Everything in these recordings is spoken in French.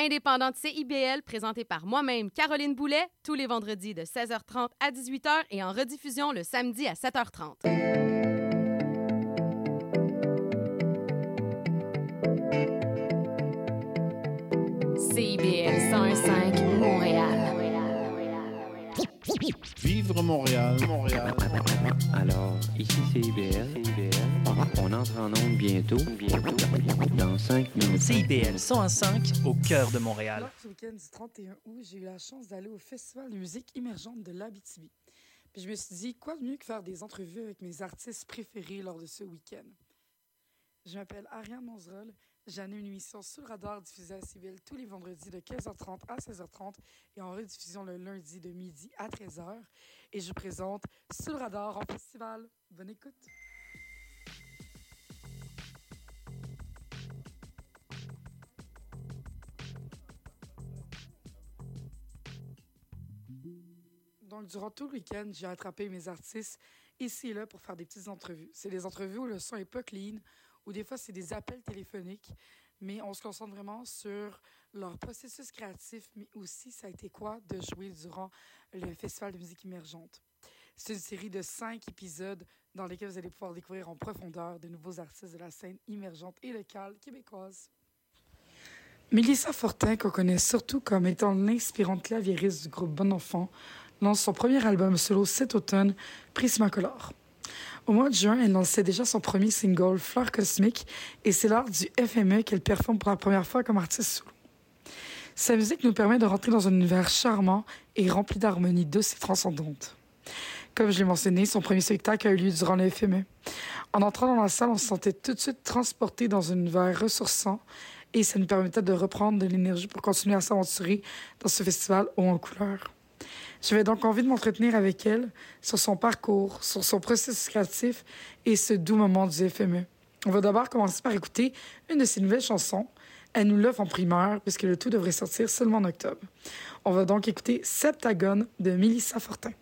indépendante CIBL présentée par moi-même, Caroline Boulet, tous les vendredis de 16h30 à 18h et en rediffusion le samedi à 7h30. Vivre Montréal, Montréal. Alors, ici CIBL. On entre en onde bientôt, bientôt, dans 5 minutes. CIBL 105 au cœur de Montréal. Lors du week-end du 31 août, j'ai eu la chance d'aller au Festival de musique émergente de l'Abitibi. Puis je me suis dit, quoi de mieux que faire des entrevues avec mes artistes préférés lors de ce week-end? Je m'appelle Ariane Monzerol J'anime une émission sous le radar diffusée à Civil tous les vendredis de 15h30 à 16h30 et en rediffusion le lundi de midi à 13h. Et je présente Sous le radar en festival. Bonne écoute. Donc, durant tout le week-end, j'ai attrapé mes artistes ici et là pour faire des petites entrevues. C'est des entrevues où le son est pas clean, ou des fois c'est des appels téléphoniques, mais on se concentre vraiment sur leur processus créatif, mais aussi ça a été quoi de jouer durant le Festival de musique émergente. C'est une série de cinq épisodes dans lesquels vous allez pouvoir découvrir en profondeur de nouveaux artistes de la scène émergente et locale québécoise. Mélissa Fortin, qu'on connaît surtout comme étant l'inspirante claviériste du groupe Bon Enfant, lance son premier album solo cet automne, Prismacolor. Au mois de juin, elle lançait déjà son premier single, Fleur Cosmique, et c'est lors du FME qu'elle performe pour la première fois comme artiste solo. Sa musique nous permet de rentrer dans un univers charmant et rempli d'harmonies douces et transcendantes. Comme je l'ai mentionné, son premier spectacle a eu lieu durant le FME. En entrant dans la salle, on se sentait tout de suite transporté dans un univers ressourçant et ça nous permettait de reprendre de l'énergie pour continuer à s'aventurer dans ce festival haut en couleur. J'avais donc envie de m'entretenir avec elle sur son parcours, sur son processus créatif et ce doux moment du FME. On va d'abord commencer par écouter une de ses nouvelles chansons. Elle nous l'offre en primeur puisque le tout devrait sortir seulement en octobre. On va donc écouter Septagone de Mélissa Fortin.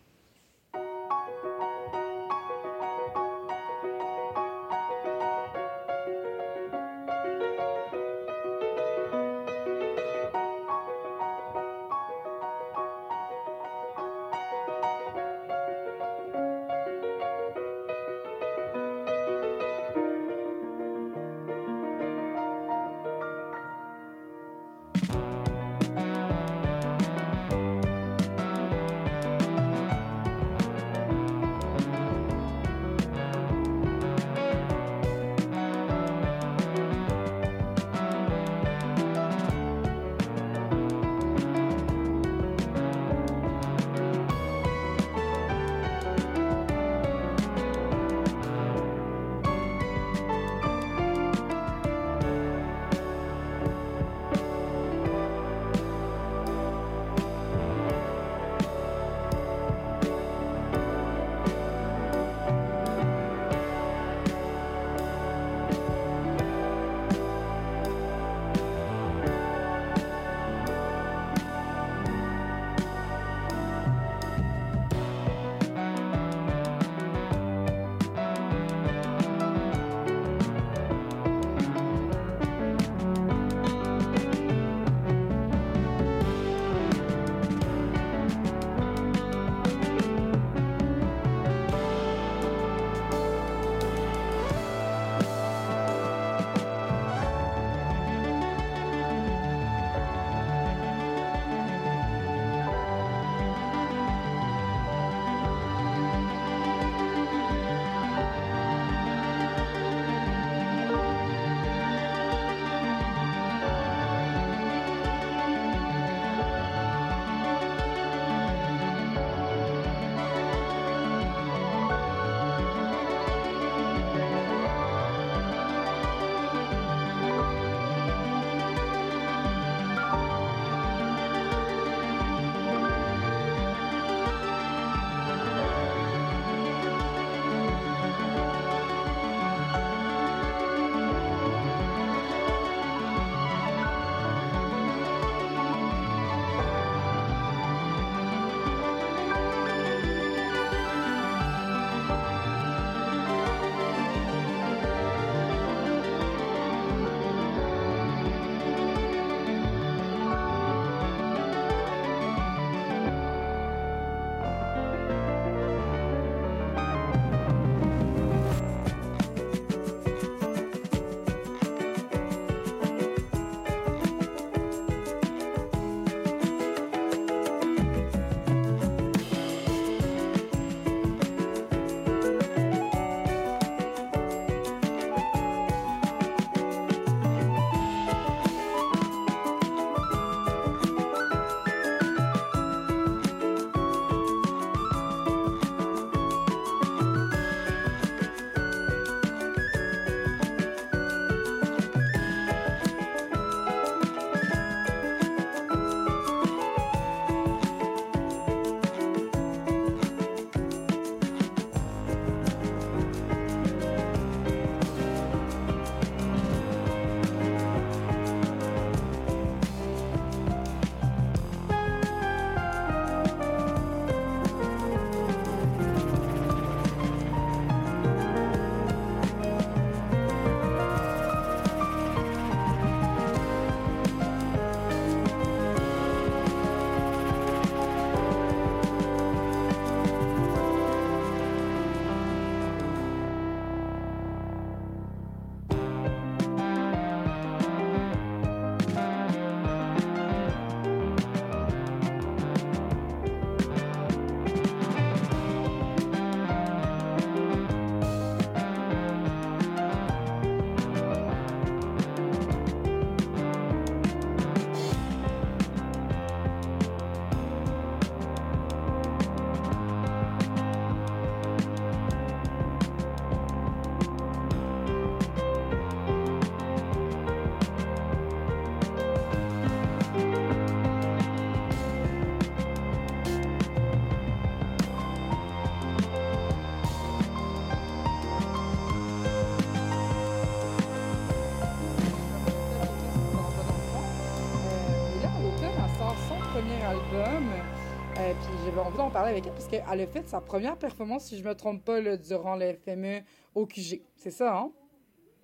Parler avec elle parce qu'elle a fait sa première performance, si je me trompe pas, là, durant le FME au QG. C'est ça, hein?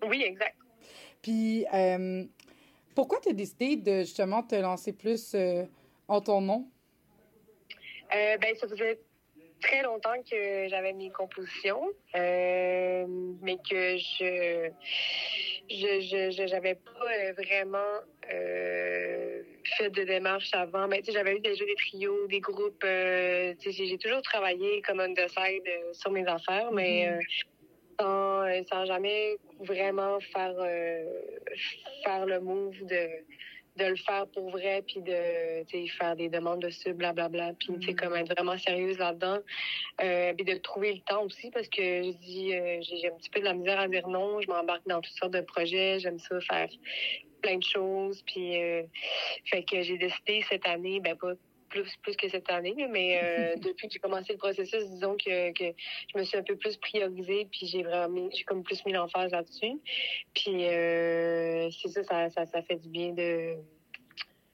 Oui, exact. Puis euh, pourquoi tu as décidé de justement te lancer plus euh, en ton nom? Euh, ben, ça faisait très longtemps que j'avais mes compositions, euh, mais que je je je j'avais pas euh, vraiment euh, fait de démarche avant. Mais tu sais, j'avais eu déjà des trios, des groupes. Euh, tu sais, j'ai toujours travaillé comme on the side sur mes affaires, mais euh, sans, sans jamais vraiment faire faire le move de de le faire pour vrai puis de faire des demandes de sub blablabla puis sais comme être vraiment sérieuse là-dedans. Euh, puis de trouver le temps aussi parce que je dis euh, j'ai j'ai un petit peu de la misère à dire non je m'embarque dans toutes sortes de projets j'aime ça faire plein de choses puis euh, fait que j'ai décidé cette année ben pas plus, plus que cette année, mais euh, depuis que j'ai commencé le processus, disons que, que je me suis un peu plus priorisée, puis j'ai vraiment j'ai comme plus mis l'emphase là-dessus. Puis euh, c'est ça, ça, ça, ça fait du bien de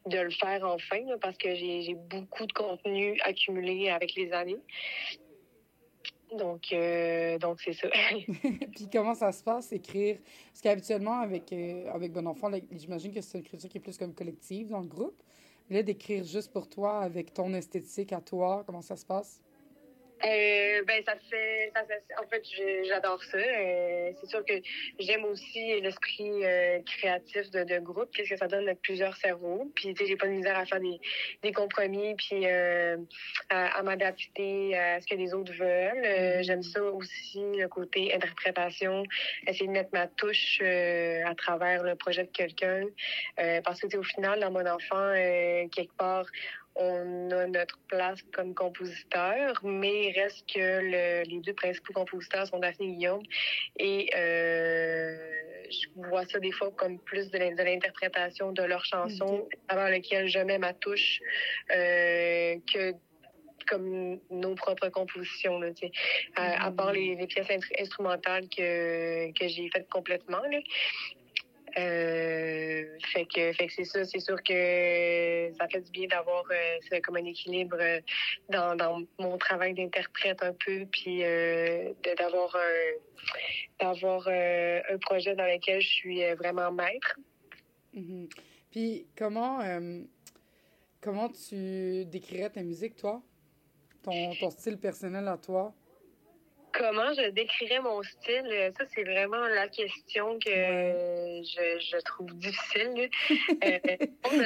de le faire enfin, là, parce que j'ai beaucoup de contenu accumulé avec les années. Donc, euh, donc c'est ça. Puis comment ça se passe, écrire? Parce qu'habituellement, avec, euh, avec Bon Enfant, j'imagine que c'est une écriture qui est plus comme collective dans le groupe. Là, d'écrire juste pour toi, avec ton esthétique à toi, comment ça se passe? Euh, ben ça fait, ça fait en fait j'adore ça. Euh, c'est sûr que j'aime aussi l'esprit euh, créatif de, de groupe. Qu'est-ce que ça donne d'être plusieurs cerveaux. Puis tu sais j'ai pas de misère à faire des, des compromis puis euh, à, à m'adapter à ce que les autres veulent. Euh, j'aime ça aussi le côté interprétation, essayer de mettre ma touche euh, à travers le projet de quelqu'un. Euh, parce que tu sais, au final dans mon enfant euh, quelque part on a notre place comme compositeur, mais il reste que le- les deux principaux compositeurs sont Daphné et Guillaume. Et euh, je vois ça des fois comme plus de l'in- de l'interprétation de leurs chansons, avant lequel je mets ma touche, euh, que comme nos propres compositions. Là, sais. à, à part les, les pièces instru- instrumentales que, que j'ai faites complètement. Là. Euh, fait que, fait que c'est ça, c'est sûr que ça fait du bien d'avoir euh, comme un équilibre euh, dans, dans mon travail d'interprète un peu, puis d'avoir un d'avoir un projet dans lequel je suis vraiment maître. Mhm. Puis comment, comment tu décrirais ta musique, toi? Ton, ton style personnel à toi? Comment je décrirais mon style, euh, ça c'est vraiment la question que euh, je, je trouve difficile. Euh,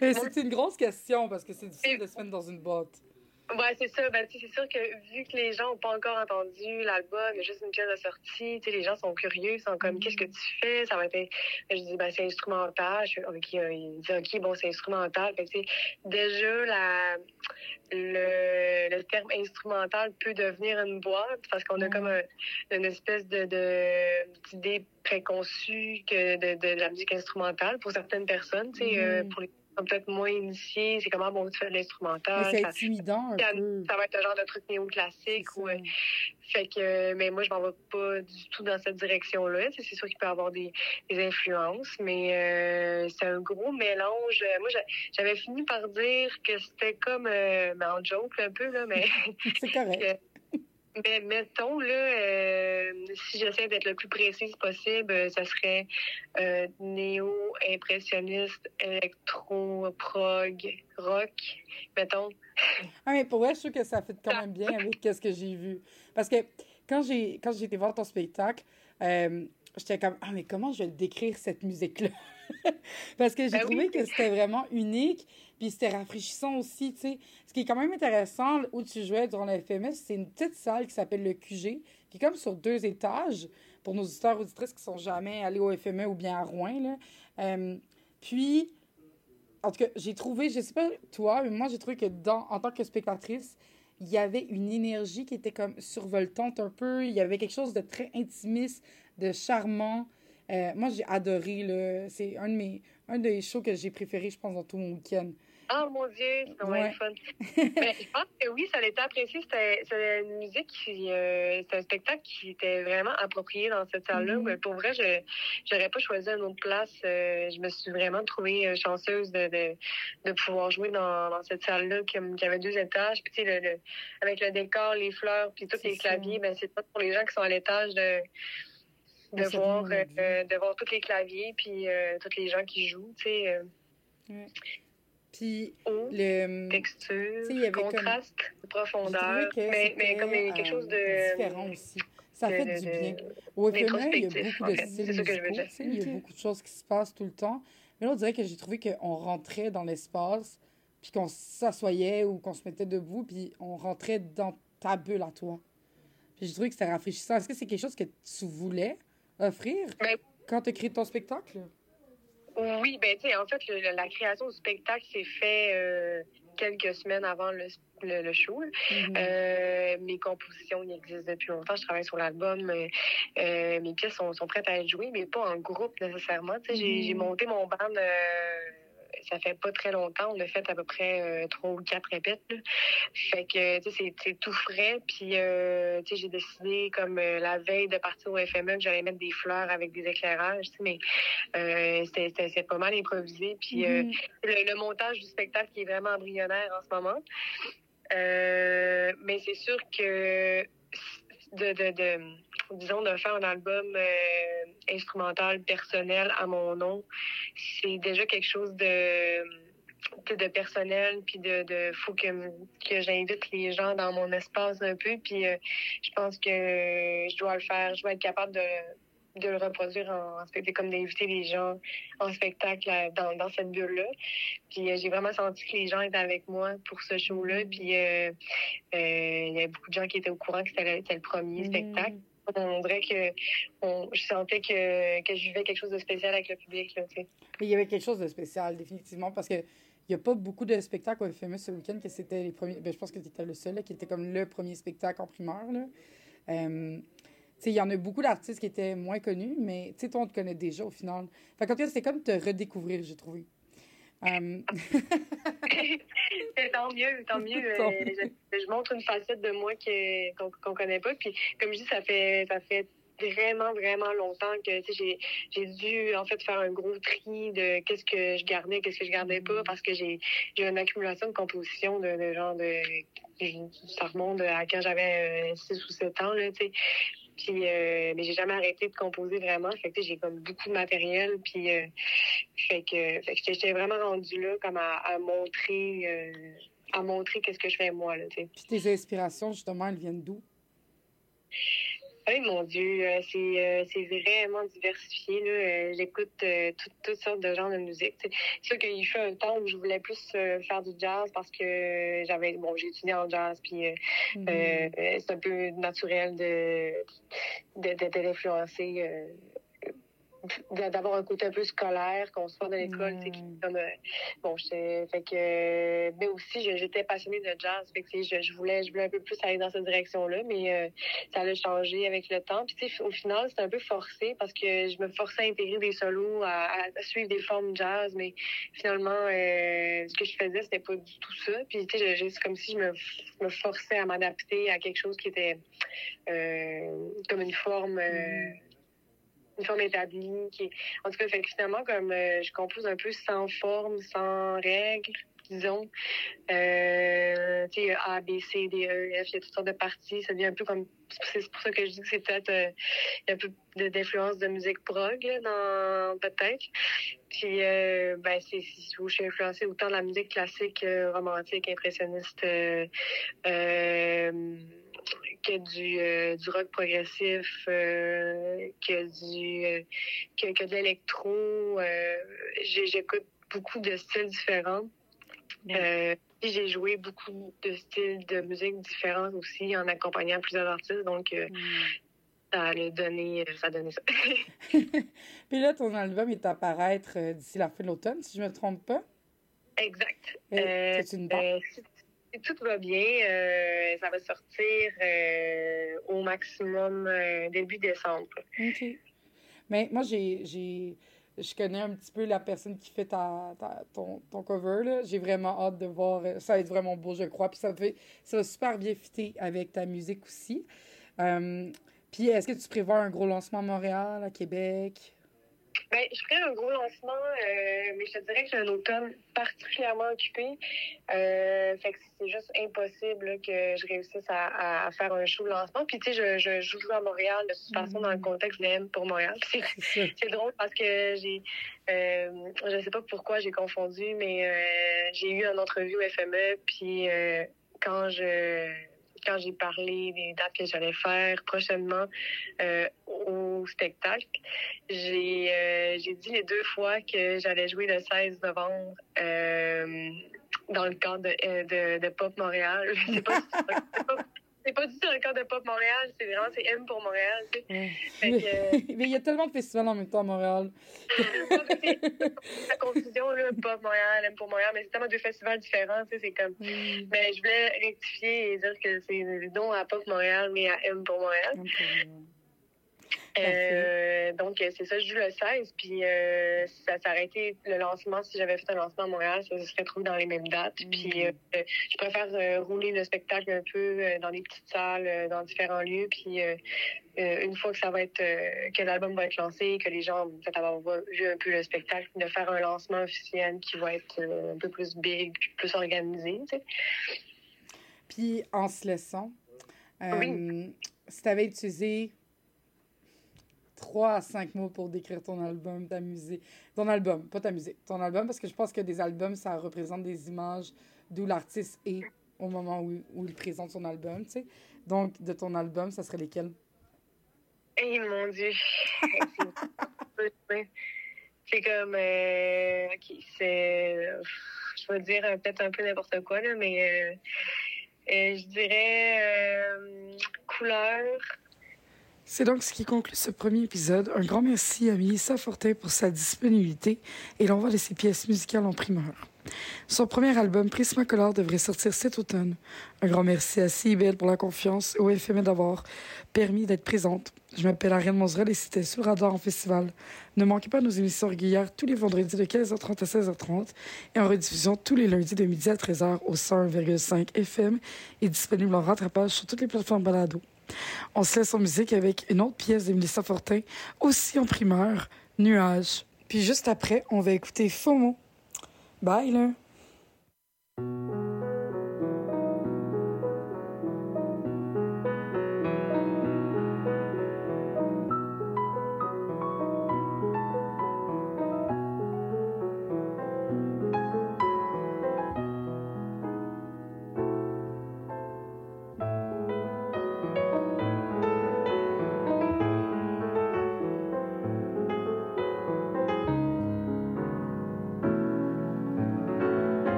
Mais mon- C'est une grosse question parce que c'est difficile de se mettre dans une boîte. Ouais, c'est ça. Ben, tu sais, c'est sûr que vu que les gens n'ont pas encore entendu l'album, il y a juste une pièce de sortie, tu sais, les gens sont curieux, ils sont comme, qu'est-ce que tu fais? Ça va être, je dis, ben, c'est instrumental. Je fais, OK, euh, il dit, OK, bon, c'est instrumental. Fait que, déjà, la, le, le terme instrumental peut devenir une boîte parce qu'on a Mhm. comme un- une espèce de, de, d'idée préconçue que de, de la musique instrumentale pour certaines personnes, tu sais, euh, pour les peut-être moins initiés, c'est comment, bon, tu fais de Mais l'instrumental. c'est ça- intimidant un ça, va être le genre de truc néoclassique C'est ou ça. euh, fait que mais moi je m'en vais pas du tout dans cette direction là c'est sûr qu'il peut y avoir des, des influences mais euh, c'est un gros mélange moi j'a- j'avais fini par dire que c'était comme euh, ben, en joke un peu là mais C'est correct. mais mettons là euh, si j'essaie d'être le plus précise possible euh, ça serait euh, néo impressionniste électro prog rock mettons Ah, mais pour vrai, je trouve que ça fait quand même bien avec ce que j'ai vu. Parce que quand j'ai quand j'ai été voir ton spectacle, j'étais comme Ah, mais comment je vais le décrire cette musique-là? Parce que j'ai Ben trouvé oui. que c'était vraiment unique, puis c'était rafraîchissant aussi, tu sais. Ce qui est quand même intéressant, où tu jouais durant la FMS, c'est une petite salle qui s'appelle le QG, qui est comme sur deux étages, pour nos auditeurs auditrices qui sont jamais allés au FME ou bien à Rouen, là. Euh, puis, en tout cas, j'ai trouvé, je sais pas toi, mais moi j'ai trouvé que dans, en tant que spectatrice, il y avait une énergie qui était comme survoltante un peu. Il y avait quelque chose de très intimiste, de charmant. Euh, moi j'ai adoré. C'est un de mes un des shows que j'ai préféré, je pense, dans tout mon week-end. Oh mon Dieu, c'est vraiment Ouais. fun. Mais je pense que oui, ça a été apprécié. C'était c'était une musique qui. euh, c'était un spectacle qui était vraiment approprié dans cette salle-là. Mhm. Pour vrai, je j'aurais pas choisi une autre place. Euh, je me suis vraiment trouvée chanceuse de, de, de pouvoir jouer dans, dans cette salle-là qui, qui avait deux étages. Puis, tu sais, le, le- avec le décor, les fleurs, puis tous les claviers, ben, c'est pas pour les gens qui sont à l'étage de. De voir, euh, de voir tous les claviers puis euh, tous les gens qui jouent, tu sais, euh, Puis, le. texture, il y avait comme- contraste, j'ai profondeur, mais, mais comme quelque euh, chose de différent aussi. Ça de- fait de- du bien. Au FME, il y a beaucoup de fait. styles musicaux, il y a beaucoup de choses qui se passent tout le temps. Mais là, on dirait que j'ai trouvé qu'on rentrait dans l'espace, puis qu'on s'assoyait ou qu'on se mettait debout, puis on rentrait dans ta bulle à toi. Puis j'ai trouvé que c'était rafraîchissant. Est-ce que c'est quelque chose que tu voulais? Offrir Ben- quand tu créé ton spectacle? Oui, ben tu sais, en fait, le- la création du spectacle s'est fait euh, quelques semaines avant le, le, le show. Mhm. Euh, mes compositions y existent depuis longtemps. Je travaille sur l'album. euh, mes pièces sont, sont prêtes à être jouées, mais pas en groupe nécessairement. Tu sais, j'ai- Mhm. j'ai monté mon band. Ça fait pas très longtemps. On l'a fait à peu près euh, trois ou quatre répètes. là. Fait que tu sais, c'est- tout frais. Puis euh, tu sais, j'ai décidé comme euh, la veille de partir au FME que j'allais mettre des fleurs avec des éclairages. tu sais, Mais euh, c'était- pas mal improvisé. Puis Mhm. le, le montage du spectacle qui est vraiment embryonnaire en ce moment. Mais c'est sûr que de, de, de disons de faire un album euh, instrumental personnel à mon nom, c'est déjà quelque chose de de personnel puis de, de faut que que j'invite les gens dans mon espace un peu puis euh, je pense que je dois le faire je dois être capable de de le reproduire en, en spectacle, comme d'inviter les gens en spectacle dans, dans cette bulle-là. Puis euh, j'ai vraiment senti que les gens étaient avec moi pour ce show-là. Puis euh, euh, il y avait beaucoup de gens qui étaient au courant que c'était le, premier Mhm. spectacle. On dirait que on, je sentais que, que je vivais quelque chose de spécial avec le public. Là. Mais il y avait quelque chose de spécial, définitivement, parce que il n'y a pas beaucoup de spectacles au FME ce week-end que c'était les premiers. Ben, je pense que tu étais le seul là, qui était comme le premier spectacle en primeur. Là. Euh, il y en a beaucoup d'artistes qui étaient moins connus, mais tu sais, toi, on te connaît déjà au final. Fait qu'en tout cas, c'était comme te redécouvrir, j'ai trouvé. Euh, tant mieux, tant mieux. Tant Euh, mieux. je, je montre une facette de moi qu'on, qu'on connaît pas. Puis comme je dis, ça fait ça fait vraiment, vraiment longtemps que j'ai, j'ai dû en fait faire un gros tri de qu'est-ce que je gardais, qu'est-ce que je gardais pas, parce que j'ai, j'ai une accumulation de compositions de, de genre de ça remonte à quand j'avais 6 ou 7 ans, là, tu sais. Puis, euh, mais j'ai jamais arrêté de composer vraiment. Fait que, j'ai comme beaucoup de matériel. Puis, euh, fait que, j'étais- vraiment rendue là comme à, montrer, euh, à montrer qu'est-ce que je fais moi, là, puis tes inspirations, justement, elles viennent d'où? Oui, mon Dieu, euh, c'est euh, c'est vraiment diversifié. Là. Euh, J'écoute euh, toutes, toutes sortes de genres de musique. C'est sûr qu'il fut un temps où je voulais plus euh, faire du jazz parce que j'avais bon, j'ai étudié en jazz, puis euh, Mhm. euh, c'est un peu naturel de de, de, de l'influencer. euh, d'avoir un côté un peu scolaire qu'on sort de l'école tu sais, qui Ouais. comme bon j'étais fait que mais aussi je- j'étais passionnée de jazz fait que je, je voulais je voulais un peu plus aller dans cette direction là mais euh, ça a changé avec le temps. Puis tu sais au final c'était un peu forcé parce que je me forçais à intégrer des solos à, à suivre des formes jazz mais finalement euh, ce que je faisais c'était pas du tout ça. Puis tu sais c'est comme si je me, me forçais à m'adapter à quelque chose qui était euh, comme une forme euh, une forme établie qui en tout cas finalement comme euh, je compose un peu sans forme sans règles disons euh, tu sais A B C D E F il y a toutes sortes de parties ça devient un peu comme c'est pour ça que je dis que c'est peut-être euh, il y a un peu d'influence de musique prog dans peut-être. Puis ben c'est où je suis influencée autant de la musique classique romantique impressionniste que du, euh, du rock progressif, euh, que du euh, que, que de l'électro. Euh, J'écoute beaucoup de styles différents. Euh, puis j'ai joué beaucoup de styles de musique différents aussi en accompagnant plusieurs artistes. Donc euh, Mhm. ça a donné ça a donné ça. Puis là, ton album est à paraître d'ici la fin de l'automne, si je me trompe pas. exact. Euh, c'est une tout va bien, euh, ça va sortir euh, au maximum euh, début décembre. OK. Mais moi, j'ai, je connais un petit peu la personne qui fait ta, ta- ton, ton cover. J'ai vraiment hâte de voir. Ça va être vraiment beau, je crois. Puis ça, fait, ça va super bien fitter avec ta musique aussi. Puis est-ce que tu prévois un gros lancement à Montréal, à Québec? Ben, je ferais un gros lancement, euh, mais je te dirais que j'ai un automne particulièrement occupé. Euh, fait que c'est juste impossible là, que je réussisse à, à faire un show de lancement. Puis tu sais, je, je joue à Montréal de toute façon dans le contexte de M pour Montréal. C'est drôle parce que j'ai, euh, je sais pas pourquoi j'ai confondu, mais euh, j'ai eu une entrevue au FME, puis quand je quand j'ai parlé des dates que j'allais faire prochainement euh, au spectacle, j'ai euh, j'ai dit les deux fois que j'allais jouer le 16 novembre euh, dans le cadre de, de, Pop Montréal. Pas, c'est pas, c'est pas du tout le cadre de Pop Montréal, c'est vraiment c'est M pour Montréal. tu sais. Ouais. Fait que, euh, Mais il y a tellement de festivals en même temps à Montréal. la confusion, là, Pop Montréal, M pour Montréal, mais c'est tellement deux festivals différents, tu sais, c'est comme... Mais je voulais rectifier et dire que c'est non à Pop Montréal, mais à M pour Montréal. Euh, donc, euh, c'est ça, je joue le 16, puis euh, ça été le lancement, si j'avais fait un lancement à Montréal, ça se serait trouvé dans les mêmes dates. Puis, euh, je préfère euh, rouler le spectacle un peu euh, dans des petites salles, euh, dans différents lieux, puis euh, euh, une fois que ça va être, euh, que l'album va être lancé, que les gens vont peut-être avoir vu un peu le spectacle, de faire un lancement officiel qui va être euh, un peu plus big, plus organisé, tu sais. Puis en se laissant, euh, Oui. si tu avais utilisé trois à cinq mots pour décrire ton album, ta musique, ton album, pas ta musique, ton album, parce que je pense que des albums, ça représente des images d'où l'artiste est au moment où, où il présente son album, tu sais. Donc, de ton album, ça serait lesquels? Eh mon Dieu. C'est- comme. euh, ok, c'est. Je vais dire euh, peut-être un peu n'importe quoi, là, mais euh, je dirais couleur. C'est donc ce qui conclut ce premier épisode. Un grand merci à Mélissa Fortin pour sa disponibilité et l'envoi de ses pièces musicales en primeur. Son premier album, Prismacolor, devrait sortir cet automne. Un grand merci à CIBL pour la confiance et au FME d'avoir permis d'être présente. Je m'appelle Ariane Monzerel et c'était sur radar en festival. Ne manquez pas nos émissions régulières tous les vendredis de 15h30 à 16h30 et en rediffusion tous les lundis de midi à 13h au 101,5 FM et disponible en rattrapage sur toutes les plateformes balado. On se laisse en musique avec une autre pièce de Mélissa Fortin, aussi en primeur, Nuages. Puis juste après, on va écouter FOMO. Bye, là!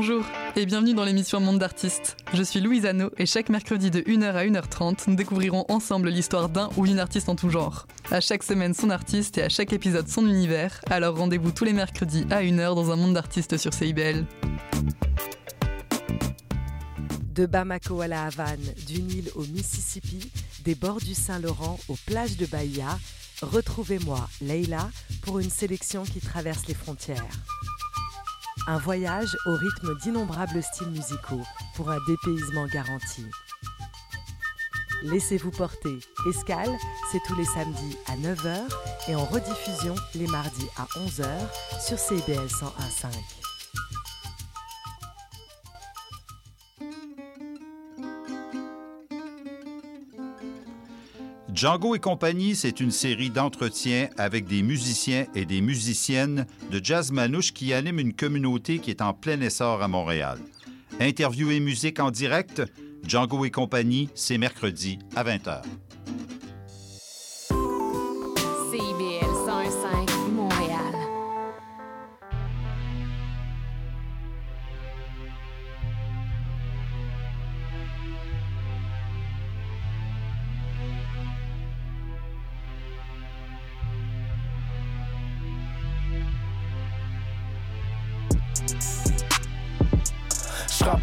Bonjour et bienvenue dans l'émission Monde d'artistes. Je suis Louise Anneau et chaque mercredi de 1h à 1h30, nous découvrirons ensemble l'histoire d'un ou une artiste en tout genre. À chaque semaine son artiste et à chaque épisode son univers, alors rendez-vous tous les mercredis à 1h dans un Monde d'artistes sur CIBL. De Bamako à la Havane, du Nil au Mississippi, des bords du Saint-Laurent aux plages de Bahia, retrouvez-moi, Leila, pour une sélection qui traverse les frontières. Un voyage au rythme d'innombrables styles musicaux pour un dépaysement garanti. Laissez-vous porter. Escale, c'est tous les samedis à 9h et en rediffusion les mardis à 11h sur CBL 101.5. Django et compagnie, c'est une série d'entretiens avec des musiciens et des musiciennes de jazz manouche qui animent une communauté qui est en plein essor à Montréal. Interview et musique en direct, Django et compagnie, c'est mercredi à 20h.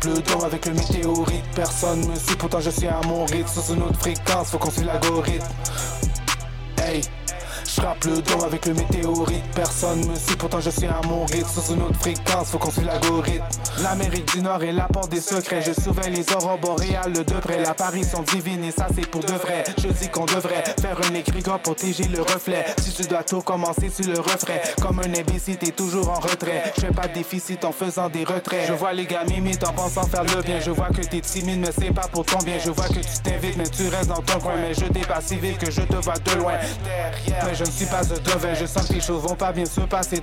Le dôme avec le météorite. Personne me suit, pourtant je suis à mon rythme. Sur une autre fréquence, faut qu'on suive l'algorithme. Hey. J'rappe le dôme avec le météorite. Personne me suit, pourtant je suis à mon rythme. Sur une autre fréquence, faut qu'on suive l'algorithme. L'Amérique du Nord est la porte des secrets. Je surveille les aurores boréales de près. L'apparition divine, et ça c'est pour de vrai. Je dis qu'on devrait faire un écrit pour protéger le reflet. Si tu dois tout commencer, tu le referais. Comme un imbécile, t'es toujours en retrait. Je fais pas de déficit en faisant des retraits. Je vois les gars mimites en pensant faire le bien. Je vois que t'es timide, mais c'est pas pour ton bien. Je vois que tu t'invites, mais tu restes dans ton coin. Mais je dépasse si vite que je te vois de loin. Mais je ne suis pas de devin. Je sens que les choses vont pas bien se passer.